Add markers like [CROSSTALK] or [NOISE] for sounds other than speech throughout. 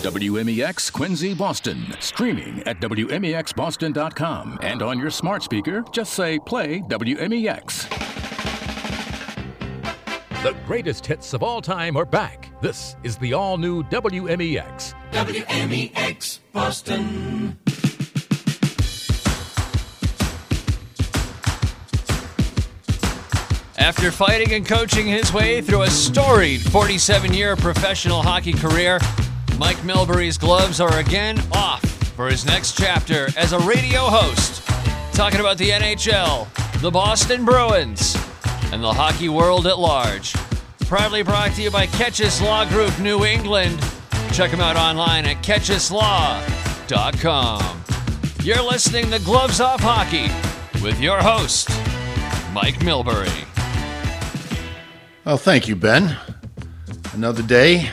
WMEX Quincy, Boston. Streaming at WMEXBoston.com. And on your smart speaker, just say play WMEX. The greatest hits of all time are back. This is the all new WMEX. WMEX Boston. After fighting and coaching his way through a storied 47 year professional hockey career, Mike Milbury's gloves are again off for his next chapter as a radio host, talking about the NHL, the Boston Bruins, and the hockey world at large. Proudly brought to you by Ketchus Law Group New England. Check them out online at ketchuslaw.com. You're listening to Gloves Off Hockey with your host, Mike Milbury. Well, thank you, Ben. Another day,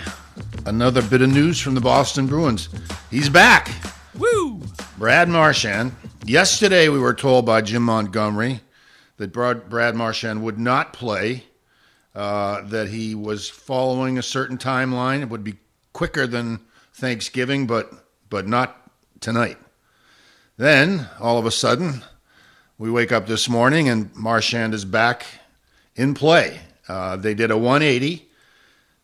another bit of news from the Boston Bruins. He's back. Woo! Brad Marchand. Yesterday, we were told by Jim Montgomery that Brad, Marchand would not play, uh, that he was following a certain timeline. It would be quicker than Thanksgiving, but but not tonight. Then, all of a sudden, we wake up this morning and Marchand is back in play. Uh, they did a 180.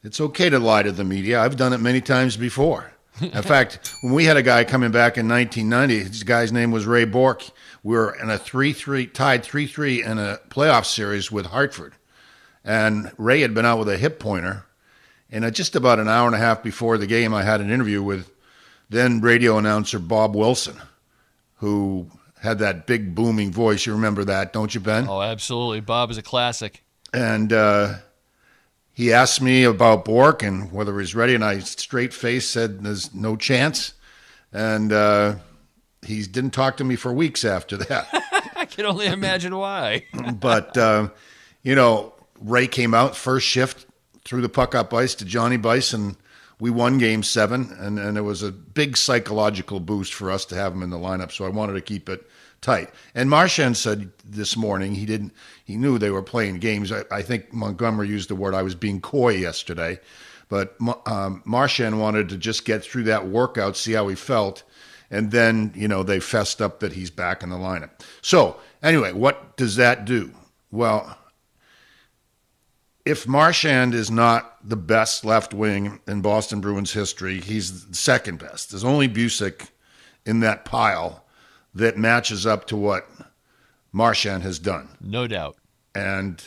It's okay to lie to the media. I've done it many times before. In [LAUGHS] fact, when we had a guy coming back in 1990, this guy's name was Ray Bourque. We were in a 3-3 tied 3-3 in a playoff series with Hartford, and Ray had been out with a hip pointer. And just about an hour and a half before the game, I had an interview with then radio announcer Bob Wilson, who had that big booming voice. You remember that, don't you, Ben? Oh, absolutely. Bob is a classic. and uh, he asked me about Bourque and whether he's ready, and I straight face said there's no chance, and uh, he didn't talk to me for weeks after that. [LAUGHS] I can only imagine why. [LAUGHS] but uh, you know, Ray came out first shift, threw the puck up ice to Johnny Byce, and we won Game Seven, and and it was a big psychological boost for us to have him in the lineup. So I wanted to keep it tight. And Marchand said this morning he didn't. He knew they were playing games. I, I think Montgomery used the word I was being coy yesterday, but um, Marchand wanted to just get through that workout, see how he felt, and then you know they fessed up that he's back in the lineup. So anyway, what does that do? Well, if Marchand is not the best left wing in Boston Bruins history, he's second best. There's only Bucyk in that pile that matches up to what Marchand has done. No doubt. And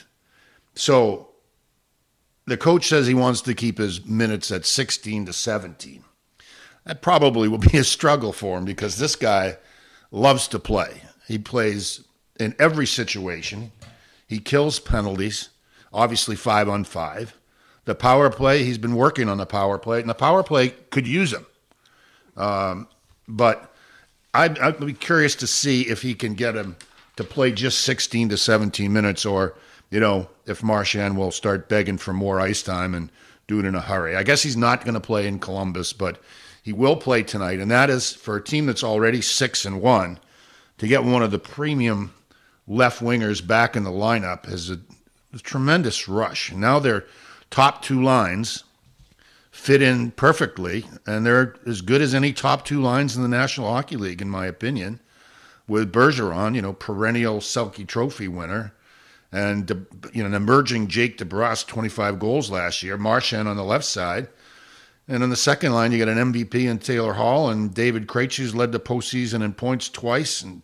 so the coach says he wants to keep his minutes at 16 to 17. That probably will be a struggle for him because this guy loves to play. He plays in every situation. He kills penalties, obviously five on five. The power play, he's been working on the power play, and the power play could use him. Um, but I'd, I'd be curious to see if he can get him to play just 16 to 17 minutes, or you know, if Marchand will start begging for more ice time and do it in a hurry. I guess he's not going to play in Columbus, but he will play tonight, and that is for a team that's already six and one to get one of the premium left wingers back in the lineup is a, a tremendous rush. Now their top two lines fit in perfectly, and they're as good as any top two lines in the National Hockey League, in my opinion. With Bergeron, you know, perennial Selke Trophy winner, and you know, an emerging Jake DeBrusk, 25 goals last year. Marchand on the left side, and on the second line, you got an MVP in Taylor Hall, and David Krejci's led the postseason in points twice, and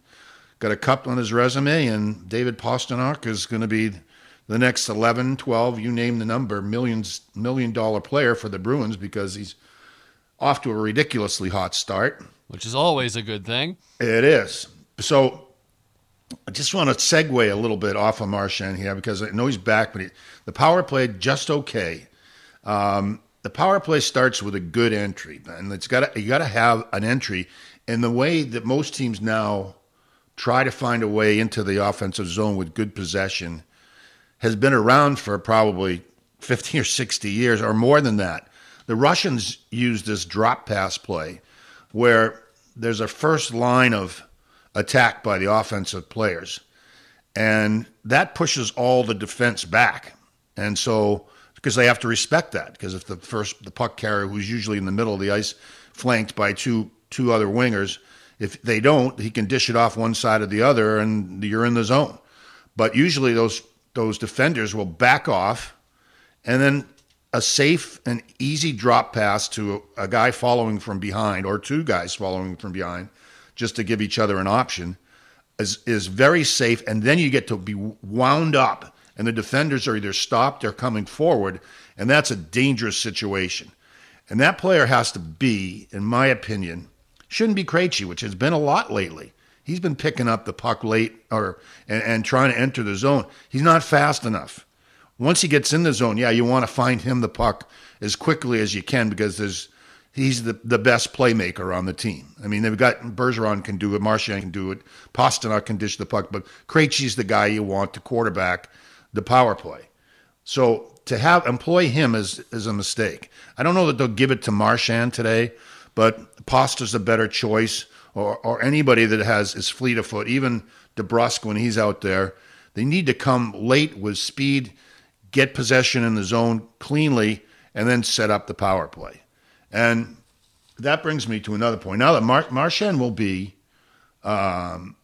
got a cup on his resume. And David Pastrnak is going to be the next 11, 12, you name the number, millions, million dollar player for the Bruins because he's off to a ridiculously hot start. Which is always a good thing. It is. So I just want to segue a little bit off of Marchand here because I know he's back, but he, the power play just okay. Um, the power play starts with a good entry, and it's got you got to have an entry. And the way that most teams now try to find a way into the offensive zone with good possession has been around for probably 50 or 60 years or more than that. The Russians use this drop pass play where there's a first line of attack by the offensive players. And that pushes all the defense back. And so, because they have to respect that, because if the first, the puck carrier, who's usually in the middle of the ice, flanked by two two other wingers. If they don't, he can dish it off one side or the other, and you're in the zone. But usually those those defenders will back off, and then a safe and easy drop pass to a, guy following from behind or two guys following from behind, just to give each other an option, is is very safe. And then you get to be wound up, and the defenders are either stopped or coming forward, and that's a dangerous situation. And that player has to be, in my opinion, shouldn't be Krejci, which has been a lot lately. He's been picking up the puck late or and, and trying to enter the zone. He's not fast enough. Once he gets in the zone, yeah, you want to find him the puck as quickly as you can because there's he's the, the best playmaker on the team. I mean, they've got Bergeron can do it, Marchand can do it, Pastrnak can dish the puck, but Krejci's the guy you want to quarterback the power play. So to have employ him is is a mistake. I don't know that they'll give it to Marchand today, but Pasta's a better choice, or or anybody that has is fleet of foot, even DeBrusk when he's out there. They need to come late with speed, get possession in the zone cleanly, and then set up the power play. And that brings me to another point. Now that Mar- Marchand will be, um,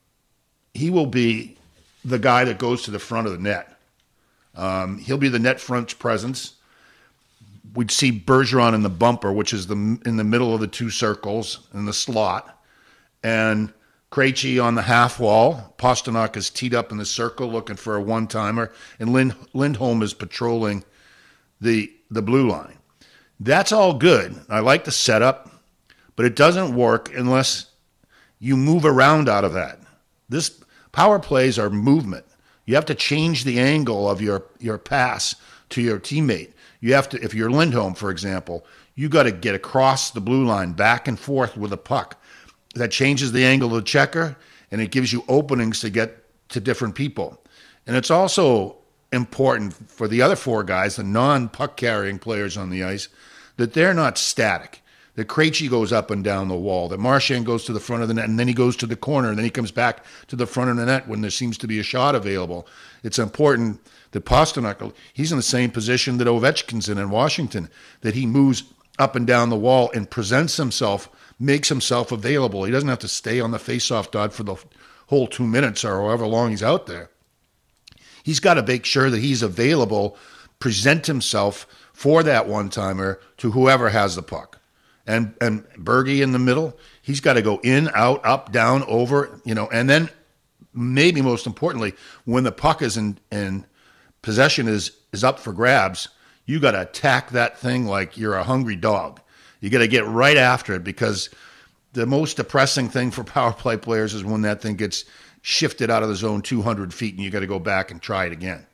he will be the guy that goes to the front of the net. Um, he'll be the net front presence. We'd see Bergeron in the bumper, which is the in the middle of the two circles in the slot, and Krejci on the half wall. Pastrnak is teed up in the circle looking for a one timer, and Lind, Lindholm is patrolling the the blue line. That's all good. I like the setup, but it doesn't work unless you move around out of that. This power plays are movement. You have to change the angle of your your pass to your teammate. You have to if you're Lindholm, for example, you got to get across the blue line back and forth with a puck. That changes the angle of the checker and it gives you openings to get to different people. And it's also important for the other four guys, the non puck carrying players on the ice, that they're not static. That Krejci goes up and down the wall, that Marchand goes to the front of the net, and then he goes to the corner, and then he comes back to the front of the net when there seems to be a shot available. It's important that Pastrnak, he's in the same position that Ovechkin's in in Washington, that he moves up and down the wall and presents himself, makes himself available. He doesn't have to stay on the faceoff dot for the whole two minutes or however long he's out there. He's got to make sure that he's available, present himself for that one timer to whoever has the puck. And and Bergie in the middle, he's got to go in, out, up, down, over, you know, and then maybe most importantly, when the puck is in, in possession is is up for grabs, you got to attack that thing like you're a hungry dog. You got to get right after it because the most depressing thing for [LAUGHS] power play players is when that thing gets shifted out of the zone 200 feet and you got to go back and try it again.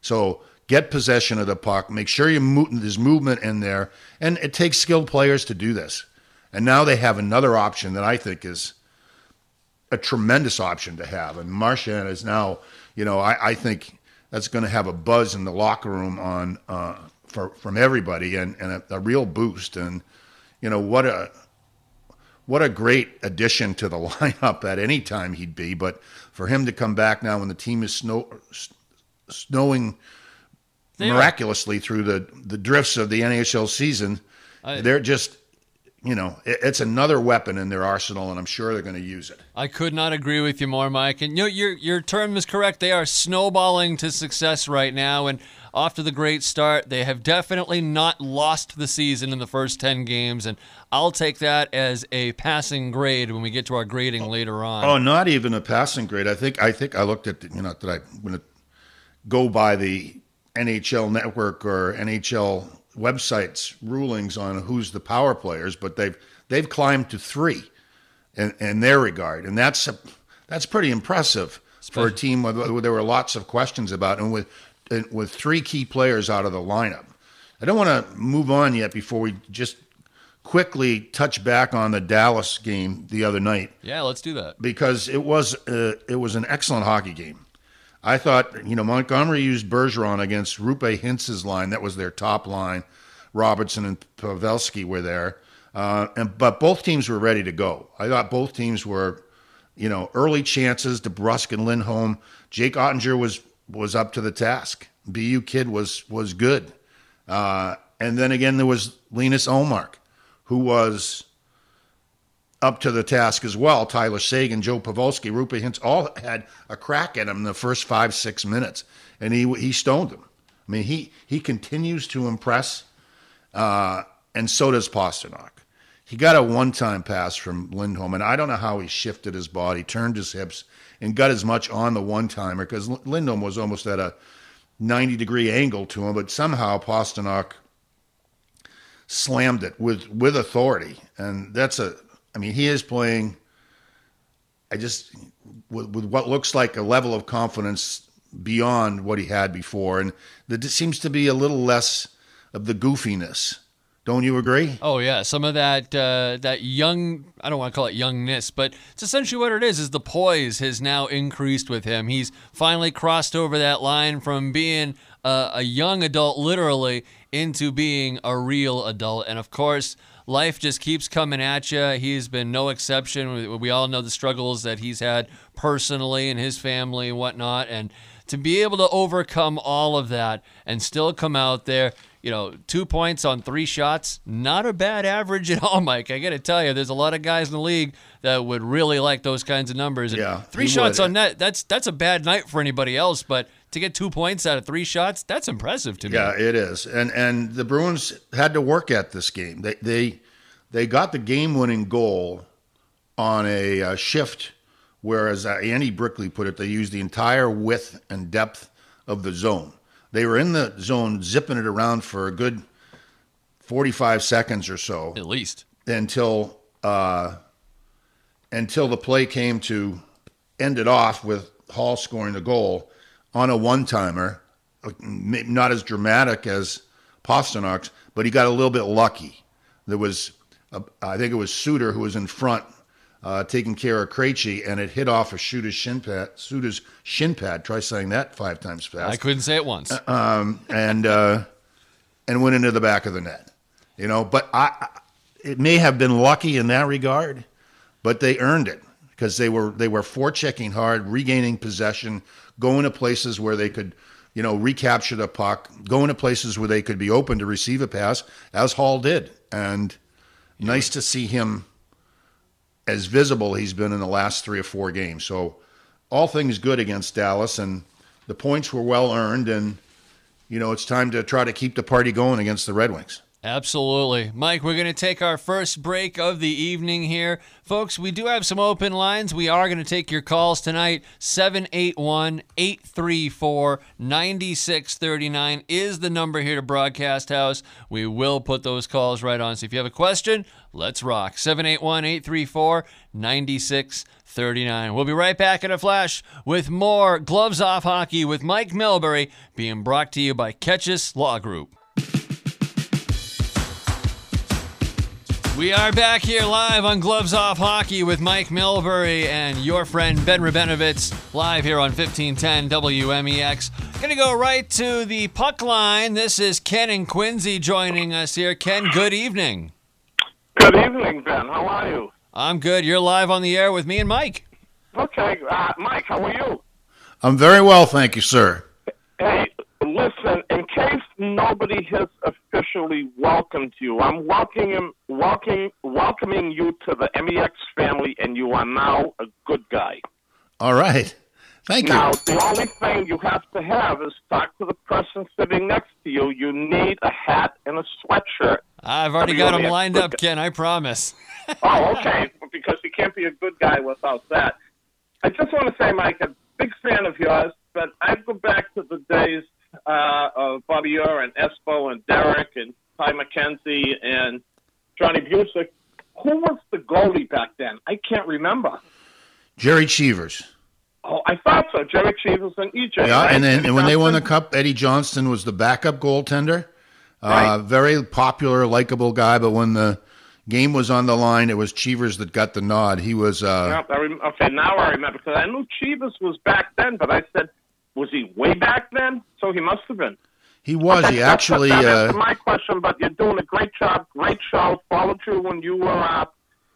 So get possession of the puck, make sure you there's movement in there, and it takes skilled players to do this. And now they have another option that I think is a tremendous option to have. And Marchand is now, you know, I, I think that's going to have a buzz in the locker room on uh, for from everybody and, and a, a real boost. And you know what a what a great addition to the [LAUGHS] lineup at any time he'd be. But for him to come back now when the team is snow, snowing They are. miraculously through the, the drifts of the NHL season, I- they're just, you know, it's another weapon in their arsenal, and I'm sure they're going to use it. I could not agree with you more, Mike. And you know, your your term is correct. They are snowballing to success right now, and off to the great start. They have definitely not lost the season in the first ten games, and I'll take that as a passing grade when we get to our grading later on. Oh, not even a passing grade. I think I think I looked at the, you know that I I'm going to go by the NHL network or NHL websites rulings on who's the power players, but they've they've climbed to three in, in their regard, and that's a, that's pretty impressive for a team where, where there were lots of questions about, and with and with three key players out of the lineup. I don't want to move on yet before we just quickly touch back on the Dallas game the other night yeah, let's do that. because it was uh, it was an excellent hockey game. I thought you know Montgomery used Bergeron against Roope Hintz's line. That was their top line. Robertson and Pavelski were there, uh, and but both teams were ready to go. I thought both teams were, you know, early chances. DeBrusk and Lindholm. Jake Oettinger was was up to the task. Bu kid was was good, uh, and then again there was Linus Ullmark, who was up to the task as well. Tyler Seguin, Joe Pavelski, Roope Hintz all had a crack at him in the first five, six minutes, and he he stoned them. I mean, he he continues to impress, uh, and so does Pastrnak. He got a one-time pass from Lindholm, and I don't know how he shifted his body, turned his hips, and got as much on the one-timer because Lindholm was almost at a 90-degree angle to him, but somehow Pastrnak slammed it with with authority, and that's a I mean, he is playing. I just with, with what looks like a level of confidence beyond what he had before, and there seems to be a little less of the goofiness. Don't you agree? Oh yeah, some of that uh, that young I don't want to call it youngness, but it's essentially what it is. Is the poise has now increased with him. He's finally crossed over that line from being a, a young adult, literally, into being a real adult, and of course life just keeps coming at you. He's been no exception. We, we all know the struggles that he's had personally and his family and whatnot. And to be able to overcome all of that and still come out there, you know, two points on three shots, not a bad average at [LAUGHS] all, Mike. I got to tell you, there's a lot of guys in the league that would really like those kinds of numbers. And yeah, three shots would. on net, that's that's a bad night for anybody else, but to get two points out of three shots, that's impressive to me. Yeah, it is. And and the Bruins had to work at this game. They they they got the game winning goal on a, a shift, whereas uh, Andy Brickley put it, they used the entire width and depth of the zone. They were in the zone, zipping it around for a good 45 seconds or so. At least. Until, uh, until the play came to end it off with Hall scoring the goal on a one timer, not as dramatic as Pastrnak's, but he got a little bit lucky. There was, a, I think it was Suter who was in front, uh, taking care of Krejci, and it hit off a Suter's shin pad. Suter's shin pad. Try saying that five times fast. I couldn't say it once. Um, and uh, and went into the back of the net. You know, but I, it may have been lucky in that regard, but they earned it because they were they were forechecking hard, regaining possession, going to places where they could, you know, recapture the puck, going to places where they could be open to receive a pass, as Hall did. And nice to see him as visible he's been in the last three or four games. So all things good against Dallas, and the points were well earned, and you know it's time to try to keep the party going against the Red Wings. Absolutely. Mike, we're going to take our first break of the evening here. Folks, we do have some open lines. We are going to take your calls tonight. 781 834 9639 is the number here to Broadcast House. We will put those calls right on. So if you have a question, let's rock. 781 834 9639. We'll be right back in a flash with more Gloves Off Hockey with Mike Milbury being brought to you by Ketchus Law Group. We are back here live on Gloves Off Hockey with Mike Milbury and your friend Ben Rabenovitz live here on 1510 WMEX. Gonna go right to the puck line. This is Ken and Quincy joining us here. Ken, good evening. Good evening, Ben. How are you? I'm good. You're live on the air with me and Mike. Okay, uh, Mike, how are you? I'm very well, thank you, sir. Hey, listen, in case nobody has officially welcomed you, I'm welcoming, welcoming, welcoming you to the MEX family, and you are now a good guy. All right. Thank now, you. Now, the only thing you have to have is talk to the person sitting next to you. You need a hat and a sweatshirt. I've already got them lined up, Ken, I promise. [LAUGHS] oh, okay, because you can't be a good guy without that. I just want to say, Mike, I'm a big fan of yours, but I go back to the days uh, of Bobby Orr and Espo and Derek and Pie McKenzie and Johnny Bucyk. Who was the goalie back then? I can't remember. Jerry Cheevers. Oh, I thought so. Jerry Cheevers and EJ. Yeah, right? and then and when they won the [LAUGHS] cup, Eddie Johnston was the backup goaltender. Uh, Right. Very popular, likable guy. But when the game was on the line, it was Cheevers that got the nod. He was. Uh, Yeah, I rem- okay, now I remember because I knew Cheevers was back then, but I said, was he way back then? So he must have been. He was. That's- He that's- [LAUGHS] actually. Uh, my question, but you're doing a great job. Great show. Followed you when you were uh,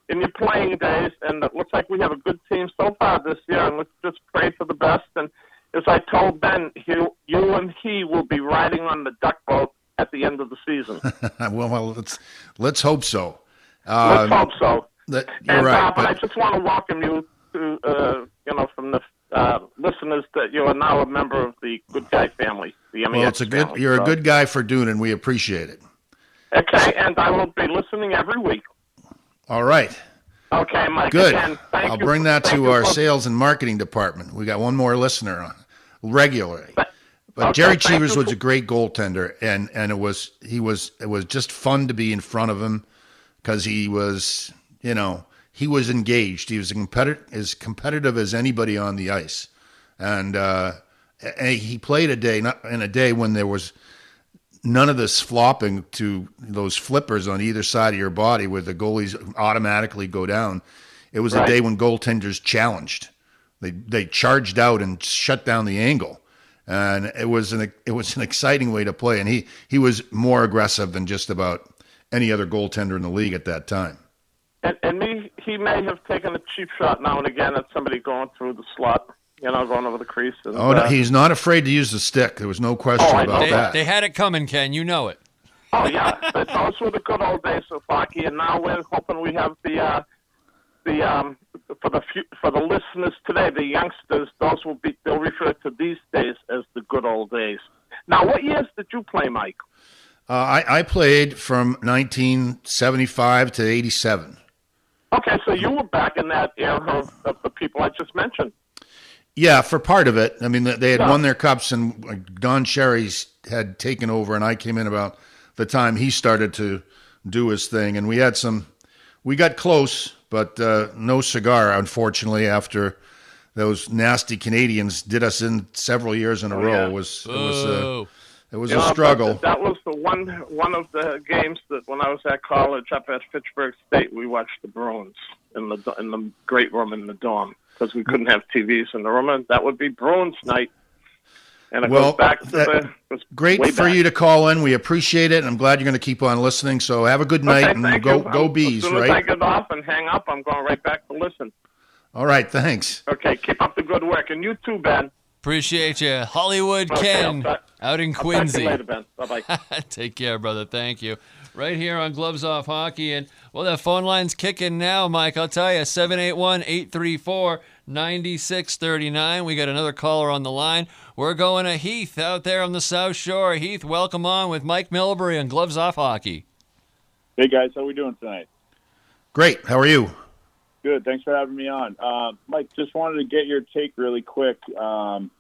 in your playing days, and it looks like we have a good team so far this year. And let's just pray for the best. And as I told Ben, you, you and he will be riding on the duck boat at the end of the season. [LAUGHS] well, well, let's let's hope so. let's Um, hope so. That, you're and, right, uh, but I just want to welcome you to, uh, you know, from the uh, listeners that you are now a member of the Good Guy family. The MEX well, it's a good. family. You're a good guy for doing, and we appreciate it. Okay, and I will be listening every week. All right. Okay, Mike. Good. Again, I'll you bring that thank to our for- sales and marketing department. We got one more listener on regularly. But- But okay, Jerry Cheevers was a great goaltender, and and it was he was it was just fun to be in front of him because he was you know he was engaged. He was as competitive as anybody on the ice, and uh, a- he played a day not in a day when there was none of this flopping to those flippers on either side of your body where the goalies automatically go down. It was a day when goaltenders challenged. They they charged out and shut down the angle, and it was an it was an exciting way to play. And he he was more aggressive than just about any other goaltender in the league at that time. And, and he may have taken a cheap shot now and again at somebody going through the slot, you know, going over the crease. And, Oh, no, uh, he's not afraid to use the stick. There was no question Oh, about know They, that. they had it coming, Ken. You know it. Oh yeah, but those were the good old days of hockey, and now we're hoping we have the uh, the um, for the few, for the listeners today, the youngsters. Those will be they'll refer to these days as the good old days. Now, what years did you play, Mike? Uh, I, I played from 1975 to 87. Okay, so you were back in that era of, of the people I just mentioned. Yeah, for part of it. I mean, they had Yeah. won their cups, and uh, Don Cherry's had taken over, and I came in about the time he started to do his thing, and we had some. We got close, but uh, no cigar, unfortunately. After those nasty Canadians did us in several years in a row, yeah. it was it was a, Boo. It was You a know, struggle. That was the one one of the games that when I was at college up at Fitchburg State, we watched the Bruins in the in the great room in the dorm because we couldn't have TVs in the room, and that would be Bruins night. And it Well, goes back to that- the it was Great for back. you to call in. We appreciate it. and I'm glad you're going to keep on listening. So have a good night Okay, and go you. go I'm- bees, As soon as I get off and hang up, I'm going right back to listen. All right, thanks. Okay, keep up the good work, and you too, Ben. Appreciate you. Hollywood Okay, Ken out in I'll talk to Quincy. later, Ben. Bye bye. [LAUGHS] Take care, brother. Thank you. Right here on Gloves Off Hockey. And, well, that phone line's kicking now, Mike. I'll tell you 781 834 9639. We got another caller on the line. We're going to Heath out there on the South Shore. Heath, welcome on with Mike Milbury on Gloves Off Hockey. Hey guys, how we doing tonight? Great. How are you? Good. Thanks for having me on, uh, Mike. Just wanted to get your take really quick. Um,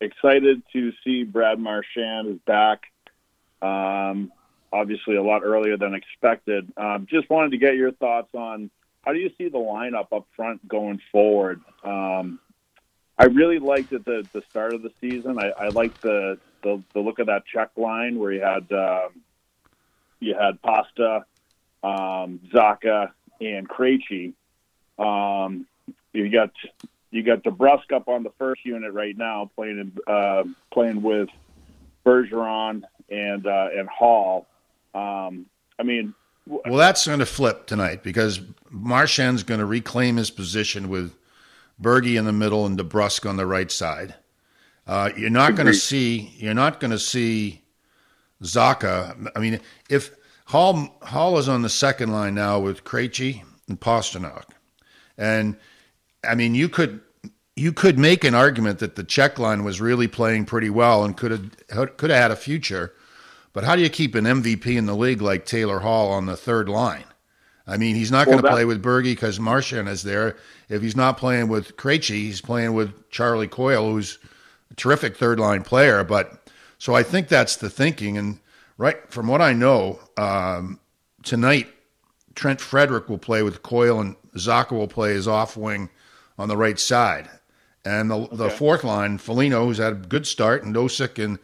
excited to see Brad Marchand is back. Um, obviously, a lot earlier than expected. Um, just wanted to get your thoughts on how do you see the lineup up front going forward. Um, I really liked at the the start of the season. I, I liked the, the the look of that check line where you had um, you had Pasta, um, Zacha, and Krejci. Um, you got you got DeBrusk up on the first unit right now, playing uh, playing with Bergeron and uh, and Hall. Um, I mean, w- Well, that's going to flip tonight because Marchand's going to reclaim his position with Bergie in the middle and DeBrusk on the right side. Uh, you're not going to see. You're not going to see Zacha. I mean, if Hall Hall is on the second line now with Krejci and Pastrnak, and I mean, you could you could make an argument that the check line was really playing pretty well and could have could have had a future. But how do you keep an MVP in the league like Taylor Hall on the third line? I mean, he's not Well, going to play with Bergie because Marchand is there. If he's not playing with Krejci, he's playing with Charlie Coyle, who's a terrific third line player. But so I think that's the thinking. And right from what I know, um, tonight Trent Frederic will play with Coyle and Zacha will play his off wing on the right side. And the, the fourth line, Foligno, who's had a good start, and Osick and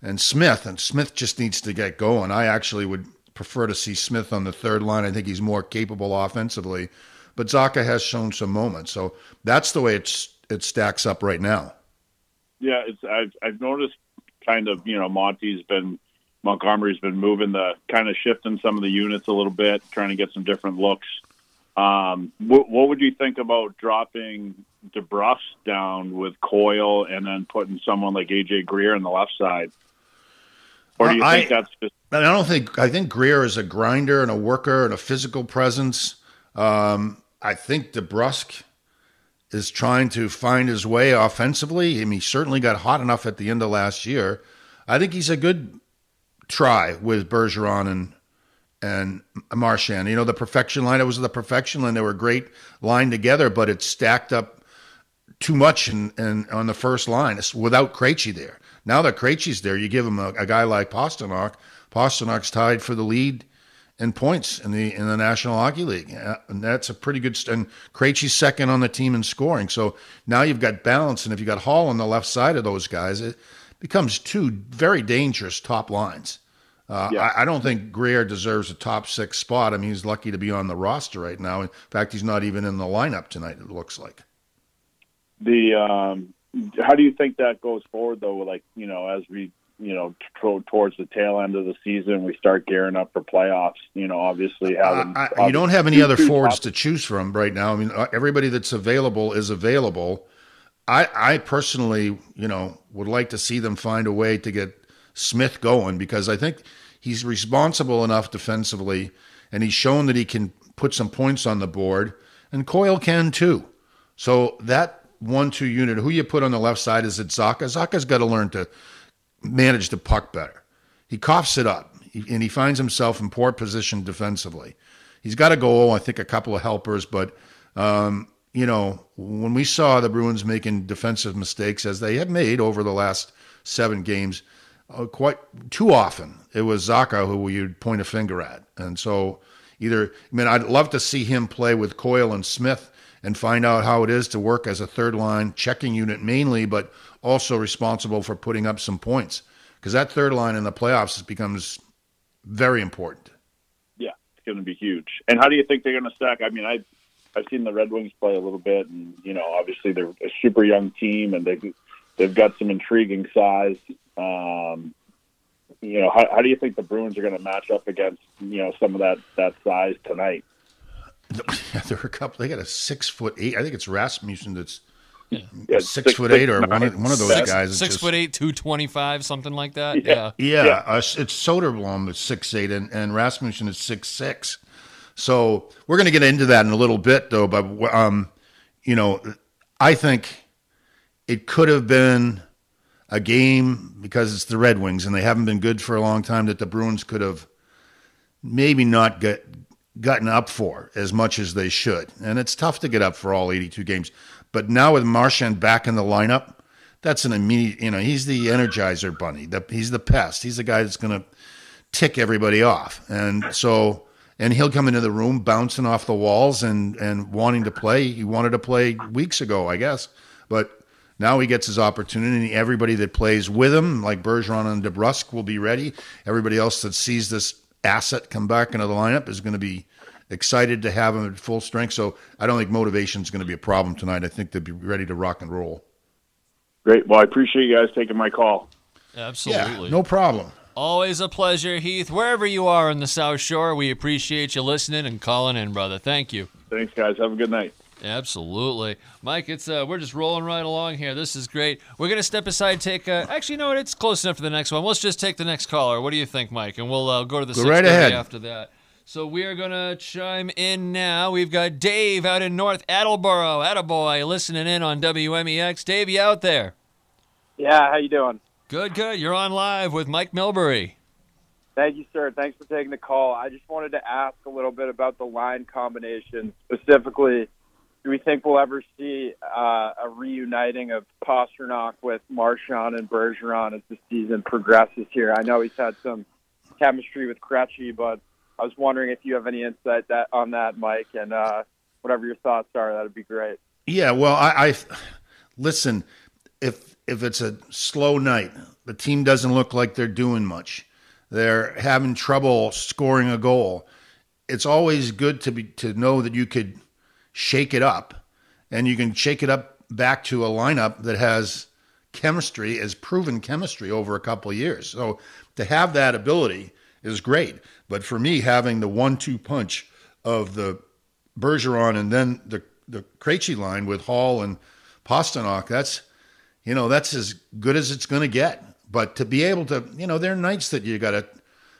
and Smith. And Smith just needs to get going. I actually would prefer to see Smith on the third line. I think he's more capable offensively. But Zacha has shown some moments. So that's the way it's it stacks up right now. yeah, it's I've I've noticed kind of you know Monty's been Montgomery's been moving the kind of shifting some of the units a little bit, trying to get some different looks. Um, what, what would you think about dropping DeBrusk down with Coyle and then putting someone like AJ Greer on the left side? Or do you I- think that's just I don't think I think Greer is a grinder and a worker and a physical presence. Um, I think DeBrusk is trying to find his way offensively. I mean, he certainly got hot enough at the end of last year. I think he's a good try with Bergeron and and Marchand. You know, the perfection line. It was the perfection line. They were great line together, but it stacked up too much and and on the first line it's without Krejci there. Now that Krejci's there, you give him a, a guy like Pastrnak. Pastrnak's tied for the lead in points in the in the National Hockey League, and that's a pretty good. And Krejci's second on the team in scoring. So now you've got balance, and if you got Hall on the left side of those guys, it becomes two very dangerous top lines. Uh, yeah. I, I, don't think Greer deserves a top six spot. I mean, he's lucky to be on the roster right now. In fact, he's not even in the lineup tonight. It looks like. The um, how do you think that goes forward though? Like you know, as we you know t- towards the tail end of the season, we start gearing up for playoffs. You know, obviously having uh, I, you don't have any other forwards to choose from right now. I mean, uh, everybody that's available is available. I, I personally, you know, would like to see them find a way to get Smith going because I think he's responsible enough defensively, and he's shown that he can put some points on the board, and Coyle can too. So that one-two unit. Who you put on the left side is it Zacha? Zacha's got to learn to manage the puck better. He coughs it up, and he finds himself in poor position defensively. He's got a goal, I think, a couple of helpers, but um, you know, when we saw the Bruins making defensive mistakes as they have made over the last seven games, uh, quite too often it was Zacha who you'd point a finger at, and so either I mean I'd love to see him play with Coyle and Smith and find out how it is to work as a third line checking unit mainly, but also responsible for putting up some points. Because that third line in the playoffs becomes very important. Yeah, it's going to be huge. And how do you think they're going to stack? I mean, I've I've seen the Red Wings play a little bit, and you know, obviously they're a super young team, and they they've got some intriguing size. Um, you know, how, how do you think the Bruins are going to match up against you know some of that that size tonight? [LAUGHS] Yeah, there are a couple. They got a six foot eight. I think it's Rasmussen that's yeah. six, six, foot eight, or one of, one of those six, guys. Six just, foot eight, two twenty five, something like that. Yeah, yeah. yeah. Uh, it's Soderblom that's six eight, and, and Rasmussen is six six. So we're going to get into that in a little bit, though. But um, you know, I think it could have been a game because it's the Red Wings and they haven't been good for a long time. That the Bruins could have maybe not get gotten up for as much as they should. And it's tough to get up for all 82 games. But now with Marchand back in the lineup, that's an immediate, you know, he's the energizer bunny. The, he's the pest. He's the guy that's going to tick everybody off. And so, and he'll come into the room bouncing off the walls and, and wanting to play. He wanted to play weeks ago, I guess. But now he gets his opportunity. Everybody that plays with him, like Bergeron and DeBrusk, will be ready. Everybody else that sees this asset come back into the lineup is going to be excited to have him at full strength. So I don't think motivation is going to be a problem tonight. I think they'll be ready to rock and roll. Great. Well, I appreciate you guys taking my call. Absolutely. Yeah, no problem. Always a pleasure, Heath. Wherever you are in the South Shore, we appreciate you listening and calling in, brother. Thank you. Thanks, guys. Have a good night. Absolutely, Mike. It's uh, we're just rolling right along here. This is great. We're gonna step aside, take. Uh, actually, you know what? It's close enough for the next one. Let's just take the next caller. What do you think, Mike? And we'll uh, go to the go right ahead after that. So we are gonna chime in now. We've got Dave out in North Attleboro, Attaboy, listening in on WMEX. Dave, you out there? Yeah, how you doing? Good, good. You're on live with Mike Milbury. Thank you, sir. Thanks for taking the call. I just wanted to ask a little bit about the line combination, specifically do we think we'll ever see uh, a reuniting of Pastrnak with Marchand and Bergeron as the season progresses here? I know he's had some chemistry with Krejci, but I was wondering if you have any insight that on that, Mike, and uh, whatever your thoughts are, that'd be great. Yeah, well, I, I listen. If if it's a slow night, the team doesn't look like they're doing much. They're having trouble scoring a goal. It's always good to be to know that you could shake it up, and you can shake it up back to a lineup that has chemistry, has proven chemistry over a couple years. So to have that ability is great. But for me, having the one-two punch of the Bergeron and then the the Krejci line with Hall and Pastrnak, that's you know that's as good as it's going to get. But to be able to, you know, there are nights that you got to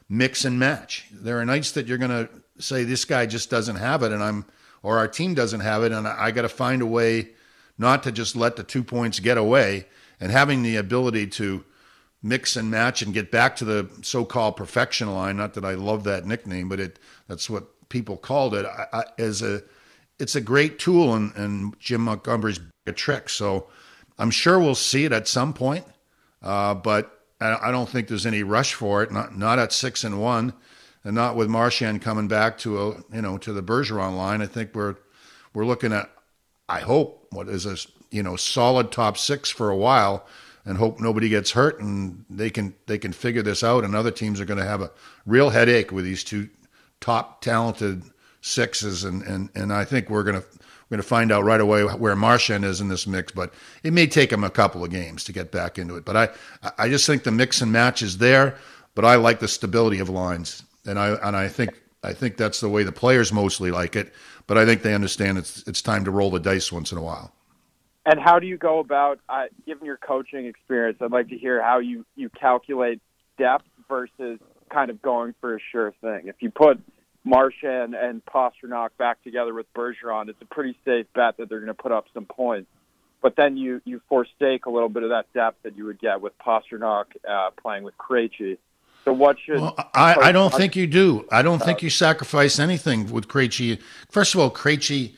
mix and match. There are nights that you're going to say this guy just doesn't have it, and I'm or our team doesn't have it, and I, got to find a way not to just let the two points get away, and having the ability to mix and match and get back to the so-called perfection line. Not that I love that nickname, but it that's what people called it. As a, it's a great tool, and, and Jim Montgomery's a trick. So I'm sure we'll see it at some point, uh, but I, I don't think there's any rush for it. Not not at six and one, and not with Marchand coming back to a you know to the Bergeron line. I think we're we're looking at. I hope what is a you know solid top six for a while and hope nobody gets hurt and they can they can figure this out and other teams are going to have a real headache with these two top talented sixes and and and I think we're going to we're going to find out right away where Marchand is in this mix but it may take him a couple of games to get back into it but I I just think the mix and match is there but I like the stability of lines and I and I think I think that's the way the players mostly like it but I think they understand it's it's time to roll the dice once in a while and how do you go about, uh, given your coaching experience, I'd like to hear how you, you calculate depth versus kind of going for a sure thing. If you put Marchand and Pastrnak back together with Bergeron, it's a pretty safe bet that they're going to put up some points. But then you, you forsake a little bit of that depth that you would get with Pastrnak uh, playing with Krejci. So what should well, I, I don't think you do. I don't uh, think you sacrifice anything with Krejci. First of all, Krejci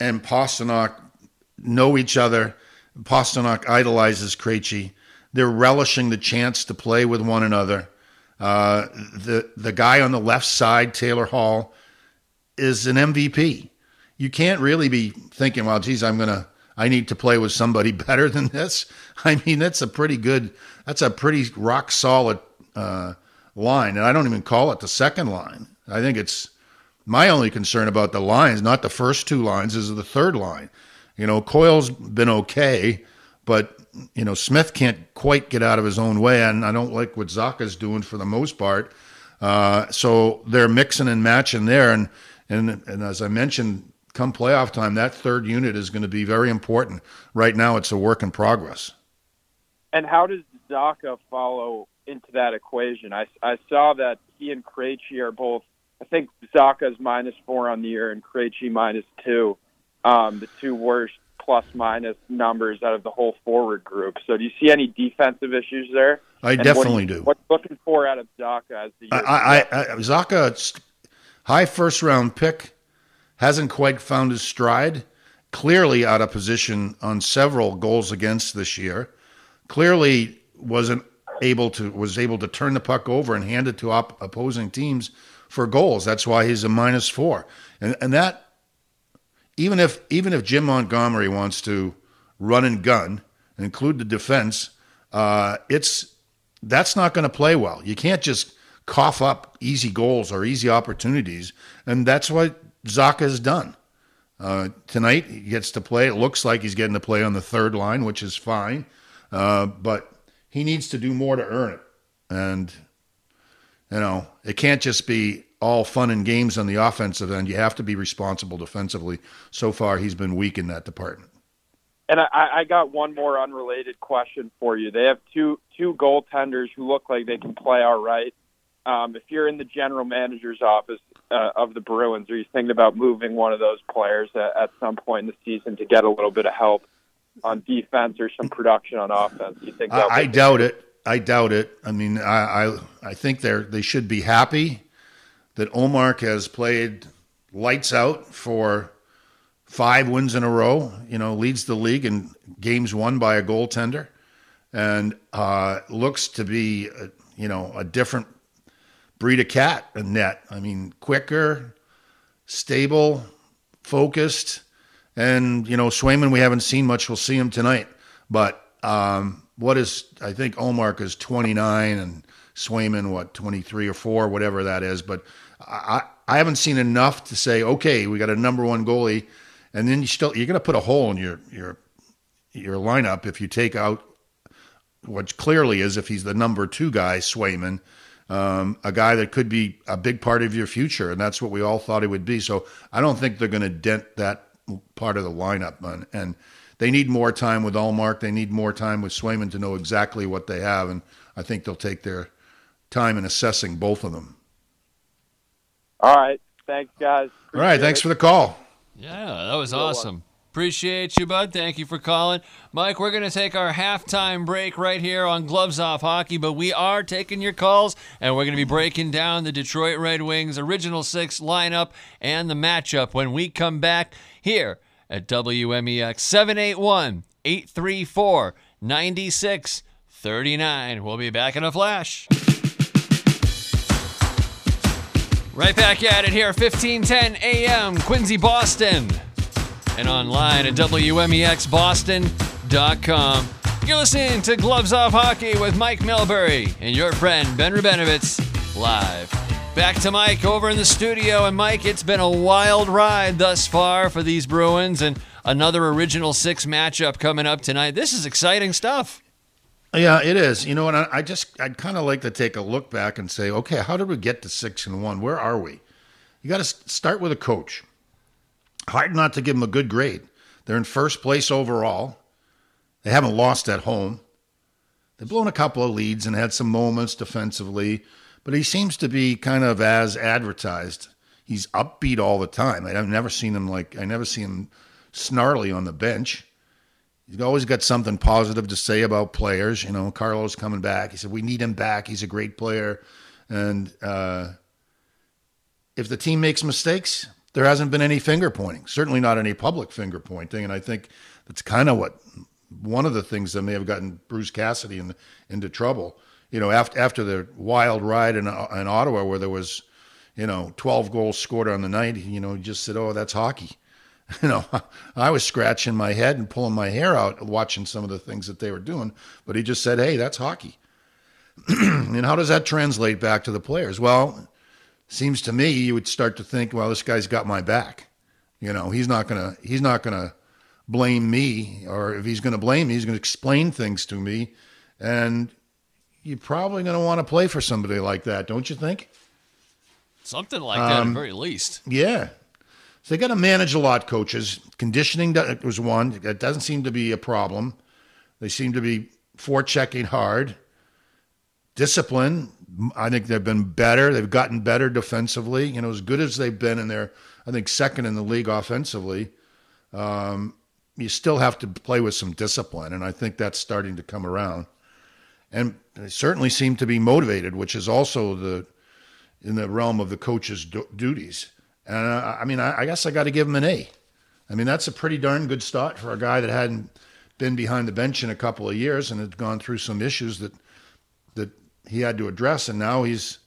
and Pastrnak know each other. Pastrnak idolizes Krejci. They're relishing the chance to play with one another. Uh, the the guy on the left side, Taylor Hall, is an MVP. You can't really be thinking, "Well, geez, I'm gonna, I need to play with somebody [LAUGHS] better than this." I mean, that's a pretty good, that's a pretty rock solid uh, line, and I don't even call it the second line. I think it's my only concern about the lines, not the first two lines, is the third line. You know, Coyle's been okay, but you know Smith can't quite get out of his own way, and I don't like what Zacha's doing for the most part. Uh, so they're mixing and matching there, and and and as I mentioned, come playoff time, that third unit is going to be very important. Right now, it's a work in progress. And how does Zacha follow into that equation? I, I saw that he and Krejci are both. I think Zacha's minus four on the year and Krejci minus two um, the two worst plus minus numbers out of the whole forward group. So do you see any defensive issues there? I and definitely what do. What's looking for out of Zacha as the year? I, I, I, Zacha, high first round pick, hasn't quite found his stride. Clearly out of position on several goals against this year. Clearly wasn't able to was able to turn the puck over and hand it to op- opposing teams for goals. That's why he's a minus four, and and that even if even if Jim Montgomery wants to run and gun include the defense, uh, it's that's not going to play well. You can't just cough up easy goals or easy opportunities, and that's what Zacha has done. Uh, tonight he gets to play. It looks like he's getting to play on the third line, which is fine, uh, but he needs to do more to earn it. And you know, it can't just be all fun and games on the offensive end. You have to be responsible defensively. So far, he's been weak in that department. And I, I got one more unrelated question for you. They have two two goaltenders who look like they can play all right. Um, if you're in the general manager's office uh, of the Bruins, are you thinking about moving one of those players at, at some point in the season to get a little bit of help on defense or some production on offense? Do you think? I, I doubt it. I doubt it. I mean, I I, I think they're they should be happy that Omar has played lights out for five wins in a row. You know, leads the league in games won by a goaltender, and uh, looks to be a, you know a different breed of cat. A net. I mean, quicker, stable, focused, and you know Swayman. We haven't seen much. We'll see him tonight, but. Um, what is I think Ullmark is 29 and Swayman what 23 or 4 whatever that is but I I haven't seen enough to say okay we got a number 1 goalie and then you still you're going to put a hole in your your your lineup if you take out what clearly is if he's the number 2 guy Swayman um, a guy that could be a big part of your future and that's what we all thought he would be so I don't think they're going to dent that part of the lineup and, and they need more time with Ullmark. They need more time with Swayman to know exactly what they have, and I think they'll take their time in assessing both of them. All right. Thanks, guys. Appreciate All right. Thanks it. for the call. Yeah, that was awesome. Appreciate you, bud. Thank you for calling. Mike, we're going to take our halftime break right here on Gloves Off Hockey, but we are taking your calls, and we're going to be breaking down the Detroit Red Wings original six lineup and the matchup when we come back here at WMEX 781 834 9639. We'll be back in a flash. Right back at it here, 1510 AM, Quincy, Boston and online at WMEXBoston.com. You're listening to Gloves Off Hockey with Mike Milbury and your friend Ben Rubenovitz live. Back to Mike over in the studio. And Mike, it's been a wild ride thus far for these Bruins and another original six matchup coming up tonight. This is exciting stuff. Yeah, it is. You know, and I, I just I'd kind of like to take a look back and say, okay, how did we get to six and one? Where are we? You got to start with a coach. Hard not to give them a good grade. They're in first place overall. They haven't lost at home. They've blown a couple of leads and had some moments defensively, but he seems to be kind of as advertised. He's upbeat all the time. I've never seen him like I never see him snarly on the bench. He's always got something positive to say about players. You know, Carlos coming back. He said we need him back. He's a great player, and uh, if the team makes mistakes, there hasn't been any finger pointing, certainly not any public finger pointing. And I think that's kind of what one of the things that may have gotten Bruce Cassidy in, into trouble. You know, after after the wild ride in, uh, in Ottawa where there was, you know, 12 goals scored on the night, you know, he just said, "Oh, that's hockey." [LAUGHS] You know, I was scratching my head and pulling my hair out watching some of the things that they were doing, but he just said, "Hey, that's hockey." [CLEARS THROAT] and how does that translate back to the players? Well, seems to me you would start to think, well, this guy's got my back. You know, he's not gonna he's not gonna blame me, or if he's gonna blame me, he's gonna explain things to me, and you're probably gonna want to play for somebody like that, don't you think? Something like that, at the very least. Yeah. So they got to manage a lot, coaches. Conditioning was one. That doesn't seem to be a problem. They seem to be forechecking hard. Discipline, I think they've been better. They've gotten better defensively. You know, as good as they've been, and they're, I think, second in the league offensively. Um, you still have to play with some discipline, and I think that's starting to come around. And they certainly seem to be motivated, which is also the in the realm of the coach's du- duties. And I, I mean, I, I guess I got to give him an A. I mean, that's a pretty darn good start for a guy that hadn't been behind the bench in a couple of years and had gone through some issues that that he had to address, and now he's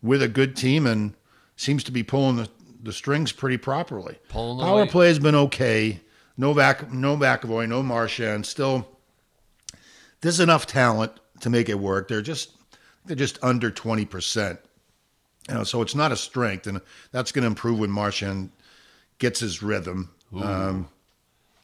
with a good team and seems to be pulling the, the strings pretty properly. Pulling the Power play has been okay. No back, no McAvoy, no Marchand. Still, there's enough talent to make it work. They're just they're just under twenty percent. You know, so it's not a strength, and that's going to improve when Marchand gets his rhythm. Um,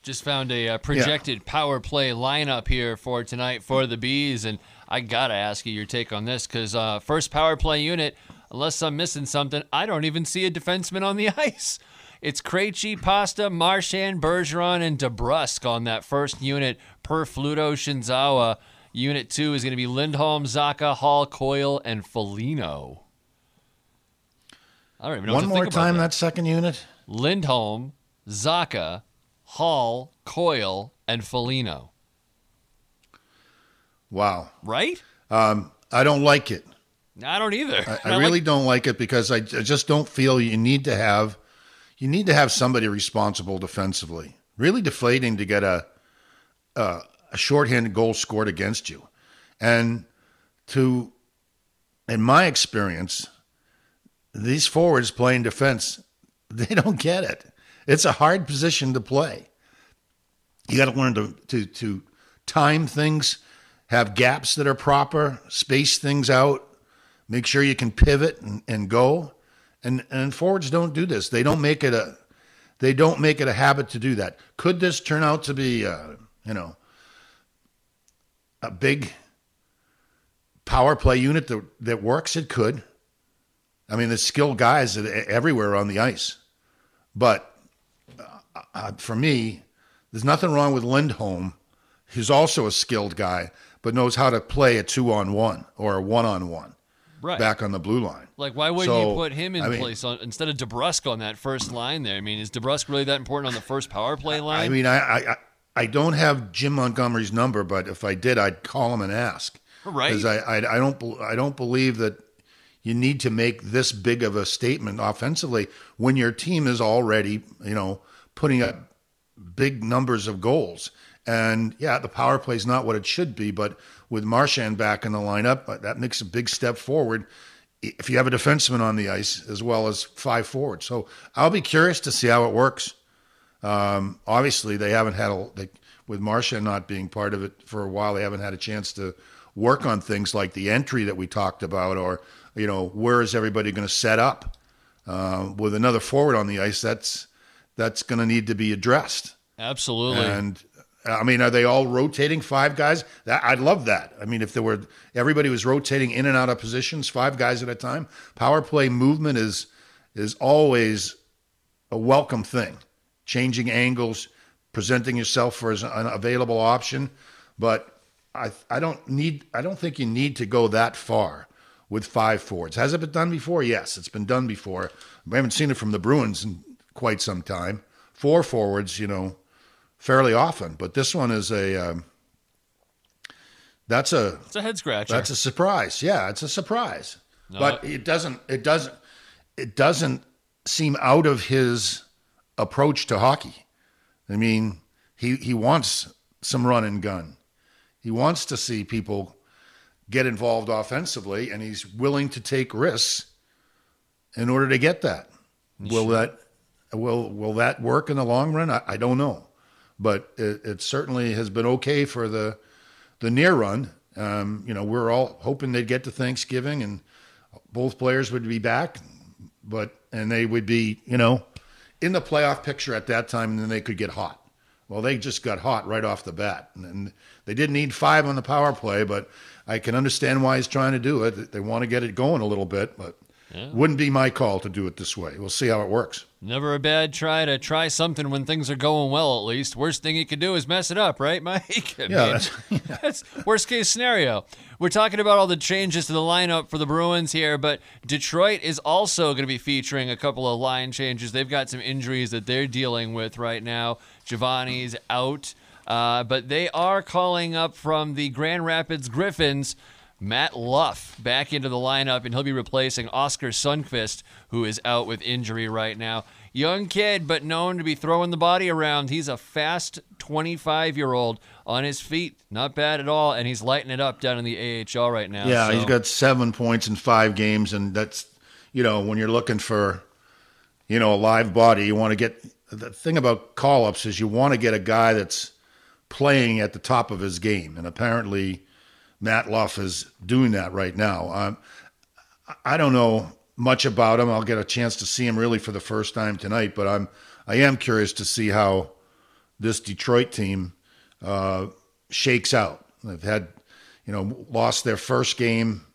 Just found a uh, projected power play lineup here for tonight for the Bees, and I gotta ask you your take on this because uh, first power play unit, unless I'm missing something, I don't even see a defenseman on the [LAUGHS] ice. It's Krejci, Pasta, Marchand, Bergeron, and DeBrusk on that first unit per Fluto Shinzawa. Unit two is going to be Lindholm, Zacha, Hall, Coyle, and Foligno. I don't even know. what one more time, that. that second unit. Lindholm, Zacha, Hall, Coyle, and Foligno. Wow, Right? um, I don't like it. I don't either. I, [LAUGHS] I really don't like it because I, I just don't feel you need to have you need to have somebody responsible defensively. Really deflating to get a a, a shorthanded goal scored against you, and to in my experience, these forwards playing defense [LAUGHS] they don't get it. It's a hard position to play. You got to learn to to to time things, have gaps that are proper, space things out, make sure you can pivot and, and go. And and forwards don't do this. They don't make it a they don't make it a habit to do that. Could this turn out to be uh, you know a big power play unit that that works? It could. I mean, there's skilled guys everywhere on the ice, but uh, uh, for me, there's nothing wrong with Lindholm. He's also a skilled guy, but knows how to play a two on one or a one on one. Right. back on the blue line. Like, why wouldn't you put him in I mean- place on, instead of DeBrusk on that first line there? I mean, is DeBrusk really that important on the first power play line? I mean, I, I, I- don't have Jim Montgomery's number, but if I did, I'd call him and ask. Right. Because I, I, I don't, I don't believe that you need to make this big of a statement offensively when your team is already, you know, putting up big numbers of goals. And yeah, the power play is not what it should be, but with Marchand back in the lineup, uh, that makes a big step forward. If you have a defenseman on the ice as well as five forwards, so I'll be curious to see how it works. Um, obviously, they haven't had a they, with Marchand not being part of it for a while. They haven't had a chance to work on things like the entry that we talked about, or you know, where is everybody going to set up uh, with another forward on the ice? That's that's going to need to be addressed. Absolutely. And I mean, are they all rotating five guys? That, I'd love that. I mean, if there were everybody was rotating in and out of positions, five guys at a time. Power play movement is is always a welcome thing. Changing angles, presenting yourself for as an available option, but I I don't need I don't think you need to go that far with five forwards. Has it been done before? Yes, it's been done before. We haven't seen it from the Bruins in quite some time. Four forwards, you know, fairly often, but this one is a um, that's a it's a head scratcher. that's a surprise. Yeah, it's a surprise. but it doesn't it doesn't it doesn't seem out of his approach to hockey. I mean, he he wants some run and gun. He wants to see people get involved offensively and he's willing to take risks in order to get that. Will that will will that work in the long run? I, I don't know. But it, it certainly has been okay for the the near run. Um, you know, we're all hoping they'd get to Thanksgiving and both players would be back, but and they would be, you know, in the playoff picture at that time, and then they could get hot. Well, they just got hot right off the bat, and, and they didn't need five on the power play, but I can understand why he's trying to do it. They want to get it going a little bit, but wouldn't be my call to do it this way. We'll see how it works. Never a bad try to try something when things are going well, at least. Worst thing you could do is mess it up, right, [LAUGHS] Mike? I Yeah, mean, [LAUGHS] that's worst case scenario. We're talking about all the changes to the lineup for the Bruins here, but Detroit is also going to be featuring a couple of line changes. They've got some injuries that they're dealing with right now. Giovanni's out, uh, but they are calling up from the Grand Rapids Griffins. Matt Luff back into the lineup, and he'll be replacing Oskar Sundqvist, who is out with injury right now. Young kid, but known to be throwing the body around. He's a fast 25 year old on his feet. Not bad at all, and he's lighting it up down in the AHL right now. Yeah, so- he's got seven points in five games, and that's you know when you're looking for you know a live body, you want to get the thing about call ups is you want to get a guy that's playing at the top of his game, and apparently Matt Luff is doing that right now. Um, I don't know much about him. I'll get a chance to see him really for the first time tonight, but I'm I am curious to see how this Detroit team uh, shakes out. They've had, you know, lost their first game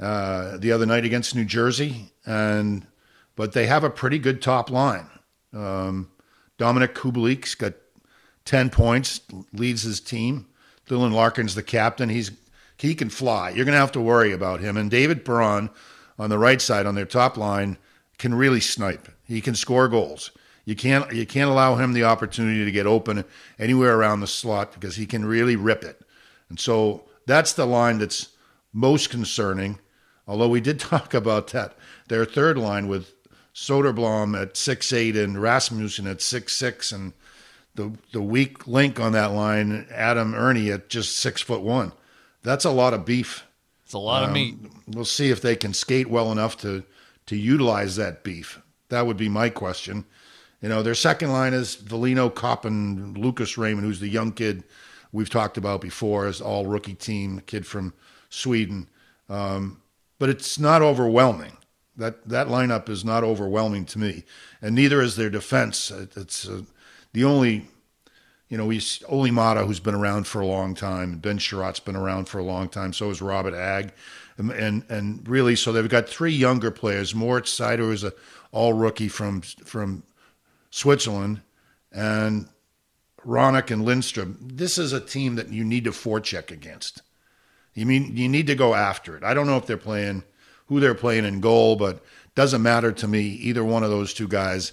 uh, the other night against New Jersey, and but they have a pretty good top line. Um, Dominik Kubalik's got ten points, leads his team. Dylan Larkin's the captain. He's he can fly. You're going to have to worry about him. And David Perron on the right side on their top line can really snipe. He can score goals. You can't you can't allow him the opportunity to get open anywhere around the slot because he can really rip it. And so that's the line that's most concerning. Although we did [LAUGHS] talk about that, their third line with Soderblom at six eight and Rasmussen at six six, and the the weak link on that line, Adam Erne at just six foot one. That's a lot of beef. It's a lot of meat. We'll see if they can skate well enough to to utilize that beef. That would be my question. You know, their second line is Veleno Copp and Lucas Raymond, who's the young kid we've talked about before, as all rookie team, kid from Sweden. Um, but it's not overwhelming. That that lineup is not overwhelming to me, and neither is their defense. It- It's uh, the only, you know, he's Olli Maatta, who's been around for a long time. Ben Chiarot's been around for a long time. So is Robert Hagg, and and, and really, so they've got three younger players. Moritz Seider is a all rookie from from Switzerland, and Hronek and Lindstrom. This is a team that you need to forecheck against. You mean you need to go after it. I don't know if they're playing who they're playing in goal, but doesn't matter to me. Either one of those two guys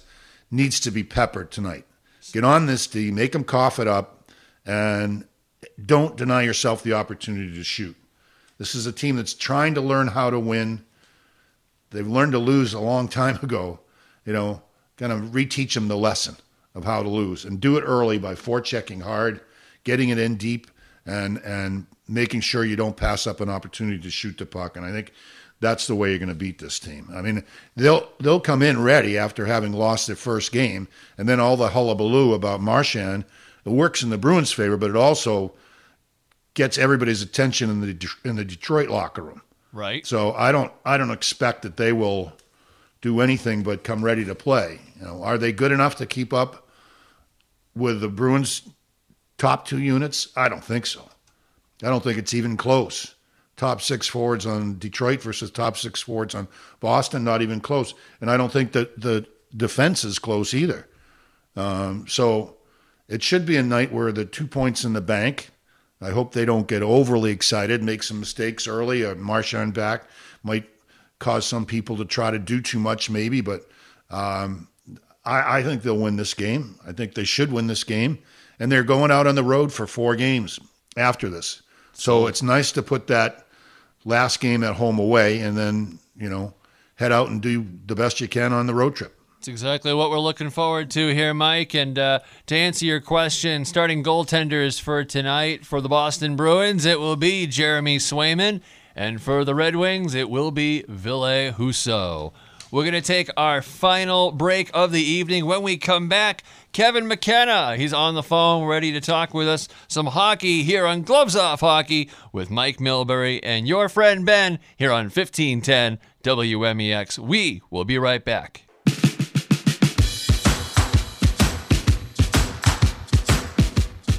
needs to be peppered tonight. Get on this D, make them cough it up, and don't deny yourself the opportunity to shoot. This is a team that's trying to learn how to win. They've learned to lose a long time [LAUGHS] ago. You know, kind of reteach them the lesson of how to lose and do it early by forechecking hard, getting it in deep, and and making sure you don't pass up an opportunity to shoot the puck. And I think that's the way you're going to beat this team. I mean, they'll they'll come in ready after having lost their first game, and then all the hullabaloo about Marchand. It works in the Bruins' favor, but it also gets everybody's attention in the in the Detroit locker room. Right. So I don't I don't expect that they will do anything but come ready to play. You know, are they good enough to keep up with the Bruins' top two units? I don't think so. I don't think it's even close top six forwards on Detroit versus top six forwards on Boston, not even close. And I don't think that the defense is close either. Um, so it should be a night where the two points in the bank. I hope they don't get overly excited, make some mistakes early. A Marchand back might cause some people to try to do too much, maybe. But um, I, I think they'll win this game. I think they should win this game. And they're going out on the road for four games after this. So it's nice to put that last game at home away and then, you know, head out and do the best you can on the road trip. That's exactly what we're looking forward to here, Mike. And uh, to answer your question, starting goaltenders for tonight for the Boston Bruins, it will be Jeremy Swayman. And for the Red Wings, it will be Ville Husso. We're going to take our final break of the evening. When we come back, Kevin McKenna. He's on the phone, ready to talk with us some hockey here on Gloves Off Hockey with Mike Milbury and your friend Ben here on 1510 WMEX. We will be right back.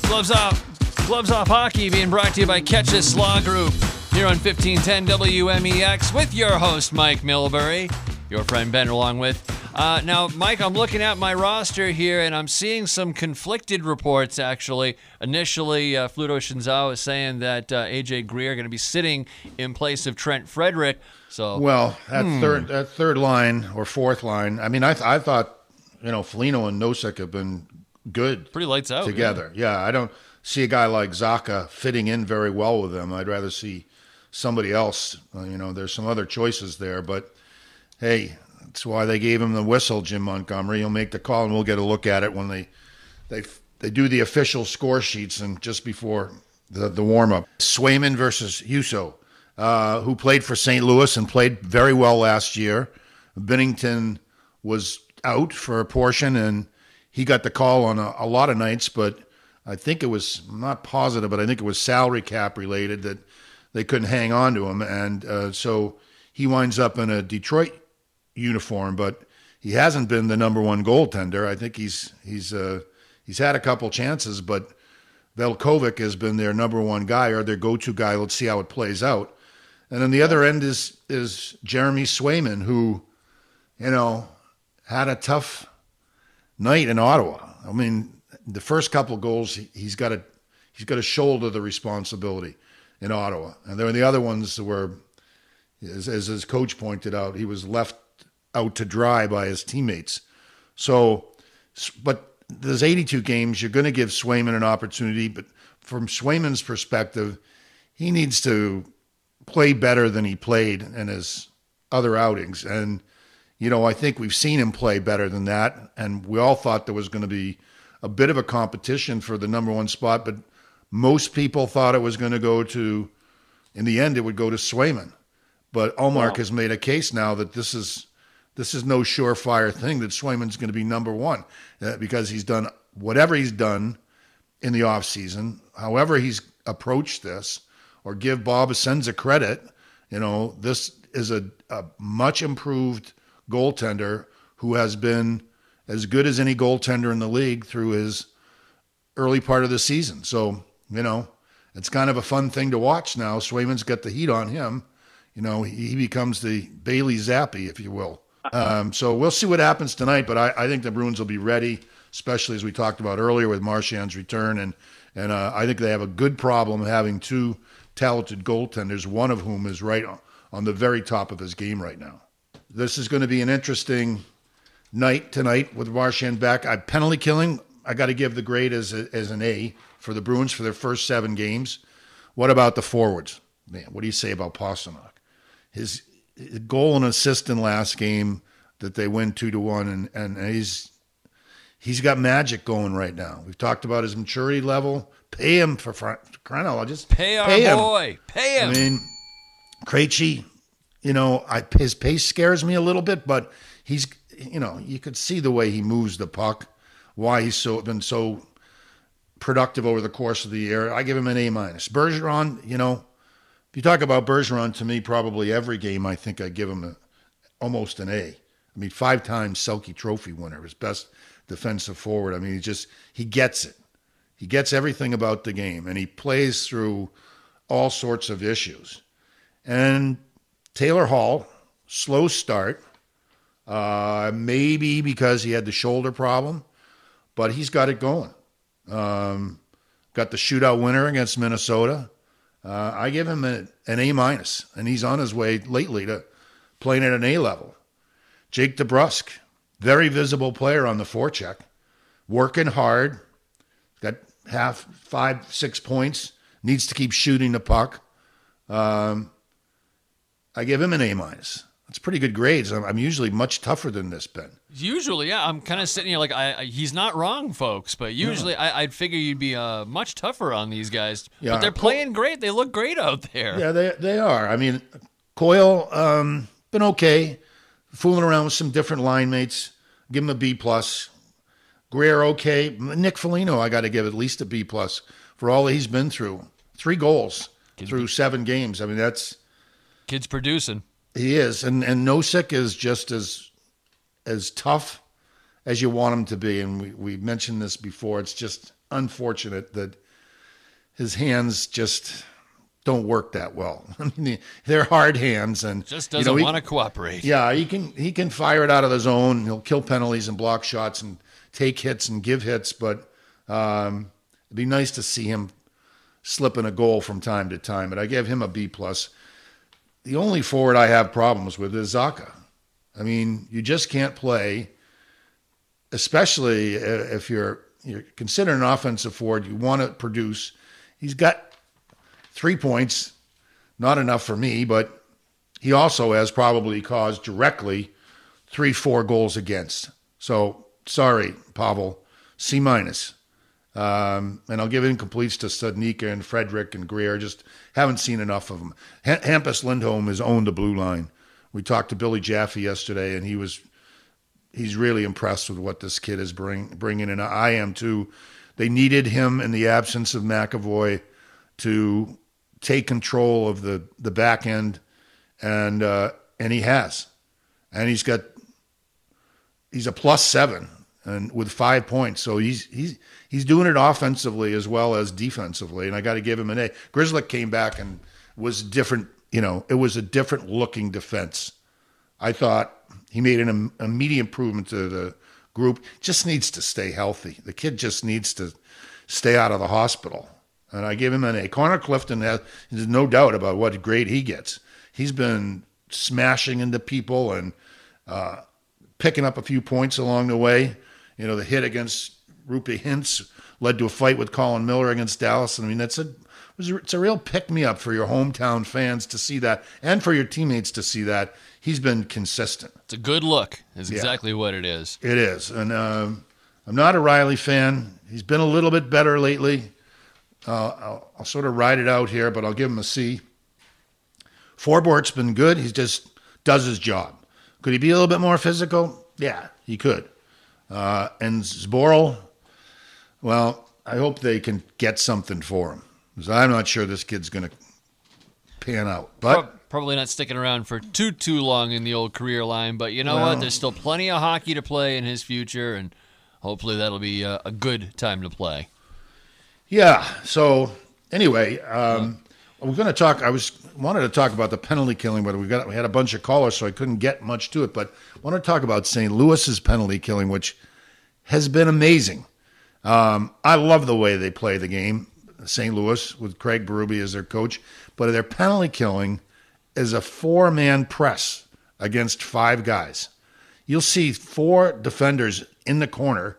Gloves Off, Gloves Off Hockey being brought to you by Catches Law Group here on 1510 WMEX with your host, Mike Milbury your friend Ben along with. Uh, now, Mike, I'm looking at my roster here and I'm seeing some conflicted reports actually. Initially, uh, Fluto Shinzawa is saying that uh, AJ Greer going to be sitting in place of Trent Frederic. So, well, that hmm. third that third line or fourth line. I mean, I th- I thought you know Foligno and Nosek have been good, pretty lights out together. Yeah. yeah, I don't see a guy like Zacha fitting in very well with them. I'd rather see somebody else. Uh, you know, there's some other choices there, but hey, that's why they gave him the whistle, Jim Montgomery. He'll make the call, and we'll get a look at it when they they they do the official score sheets and just before the the warm up. Swayman versus Husso, uh, who played for St. Louis and played very well last year. Binnington was out for a portion, and he got the call on a, a lot of nights, but I think it was I'm not positive, but I think it was salary cap related that they couldn't hang on to him, and uh, so he winds up in a Detroit uniform, but he hasn't been the number one goaltender. I think he's he's uh, he's had a couple chances, but Nedeljkovic has been their number one guy or their go-to guy. Let's see how it plays out. And then the other end is is Jeremy Swayman, who, you know, had a tough night in Ottawa. I mean, the first couple goals he's got to he's got to shoulder the responsibility in Ottawa, and then the other ones were, as, as his coach pointed out, he was left out to dry by his teammates. So, but there's 82 games. You're going to give Swayman an opportunity, but from Swayman's perspective, he needs to play better than he played in his other outings. And, you know, I think we've seen him play better than that. And we all thought there was going to be a bit of a competition for the number one spot, but most people thought it was going to go to, in the end, it would go to Swayman. But Ullmark wow. has made a case now that this is this is no surefire thing that Swayman's going to be number one uh, because he's done whatever he's done in the offseason, however he's approached this, or give Bob Essensa credit. You know, this is a, a much improved goaltender who has been as good as any goaltender in the league through his early part of the season. So, you know, it's kind of a fun thing to watch now. Swayman's got the heat on him. You know, he becomes the Bailey Zappe, if you will. Um, so we'll see what happens tonight, but I, I, think the Bruins will be ready, especially as we talked about earlier with Marchand's return, and and uh, I think they have a good problem having two talented goaltenders, one of whom is right on, the very top of his game right now. This is going to be an interesting night tonight with Marchand back. I penalty killing. I got to give the grade as a, as an A for the Bruins for their first seven games. What about the forwards? Man, what do you say about Pastrnak? His, his goal and assist in last game that they win two to one, and, and he's he's got magic going right now. We've talked about his maturity level. Pay him for, for crying out loud. Just Pay our him. boy. Pay him. I mean, Krejci, you know, I, his pace scares me a little bit, but he's, you know, you could see the way he moves the puck, why he's so been so productive over the course of the year. I give him an A minus. Bergeron, you know, if you talk about Bergeron, to me, probably every game, I think I give him a, almost an A. I mean, five times Selke Trophy winner, his best defensive forward. I mean, he just he gets it. He gets everything about the game, and he plays through all sorts of issues. And Taylor Hall, slow start, uh, maybe because he had the shoulder problem, but he's got it going. Um, got the shootout winner against Minnesota. Uh, I give him a, an A minus, and he's on his way lately to playing at an A level. Jake DeBrusk, very visible player on the forecheck, working hard, got half, five, six points, needs to keep shooting the puck. Um, I give him an A minus. That's pretty good grades. I'm, I'm usually much tougher than this, Ben. Usually, yeah, I'm kind of sitting here like I, I, he's not wrong, folks. But usually, I, I'd figure you'd be uh, much tougher on these guys. Yeah. But they're playing great. They look great out there. Yeah, they they are. I mean, Coyle um, been okay, fooling around with some different line mates. Give him a B plus. Greer okay. Nick Foligno, I got to give at least a B plus for all he's been through. Three goals through seven games. I mean, that's Kids producing. He is, and and Nosek is just as as tough as you want him to be. And we we mentioned this before. It's just unfortunate that his hands just don't work that well. [LAUGHS] I mean, they're hard hands, and Just you doesn't know, he- want to cooperate. Yeah, he can he can fire it out of the zone. He'll kill penalties and block shots and take hits and give hits, but um, it'd be nice to see him slipping a goal from time to time. But I give him a B plus. The only forward I have problems with is Zacha. I mean, you just can't play, especially if you're you're considering an offensive forward. You want to produce. He's got three points, not enough for me, but he also has probably caused directly three, four goals against. So sorry, Pavel, C minus. Um, and I'll give incompletes to Studnicka and Frederic and Greer. Just haven't seen enough of them. H- Hampus Lindholm has owned the blue line. We talked to Billy Jaffe yesterday, and he was he's really impressed with what this kid is bring, bringing, and I am too. They needed him in the absence of McAvoy to take control of the the back end, and uh, and he has, and he's got he's a plus seven and with five points, so he's he's he's doing it offensively as well as defensively, and I got to give him an A. Grzelcyk came back and was different. You know, it was a different looking defense. I thought he made an immediate improvement to the group. Just needs to stay healthy. The kid just needs to stay out of the hospital. And I give him an A. Connor Clifton has there's no doubt about what grade he gets. He's been smashing into people and uh, picking up a few points along the way. You know, the hit against Roope Hintz led to a fight with Colin Miller against Dallas. I mean, that's a it was a- it's a real pick me up for your hometown fans to see that, and for your teammates to see that. He's been consistent. It's a good look. Is Yeah. exactly what it is. It is, and um, I'm not a Reilly fan. He's been a little bit better lately. Uh, I'll, I'll sort of ride it out here, but I'll give him a C. Forbort's been good. He just does his job. Could he be a little bit more physical? Yeah, he could. Uh, and Zboril, well, I hope they can get something for him because I'm not sure this kid's going to pan out. But Prob- Probably not sticking around for too too long in the old career line, but you know Well- what? There's still plenty of hockey to play in his future, and hopefully that'll be a, a good time to play. Yeah. So anyway, um, we're going to talk. I was wanted to talk about the penalty killing, but we got we had a bunch of callers, so I couldn't get much to it. But I want to talk about St. Louis's penalty killing, which has been amazing. Um, I love the way they play the game. St. Louis with Craig Berube as their coach, but their penalty killing is a four man press against five guys. You'll see four defenders in the corner,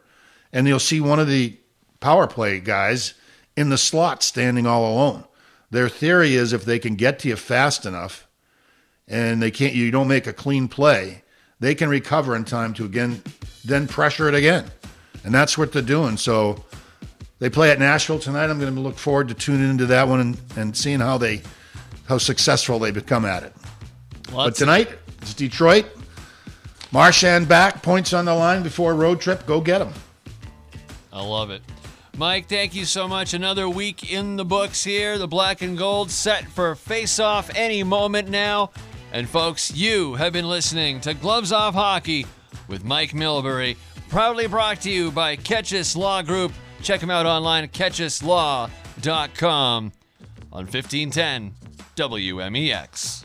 and you'll see one of the power play guys in the slot standing all alone. Their theory is if they can get to you fast enough and they can't you don't make a clean play, they can recover in time to again then pressure it again. And that's what they're doing. So they play at Nashville tonight. I'm going to look forward to tuning into that one and, and seeing how they how successful they become at it. Well, but tonight it's Detroit. Marchand back, points on the line before a road trip. Go get them. I love it. Mike, thank you so much. Another week in the books here. The black and gold set for face off any moment now. And folks, you have been listening to Gloves Off Hockey with Mike Milbury, proudly brought to you by Ketchus Law Group. Check them out online at on 1510 WMEX.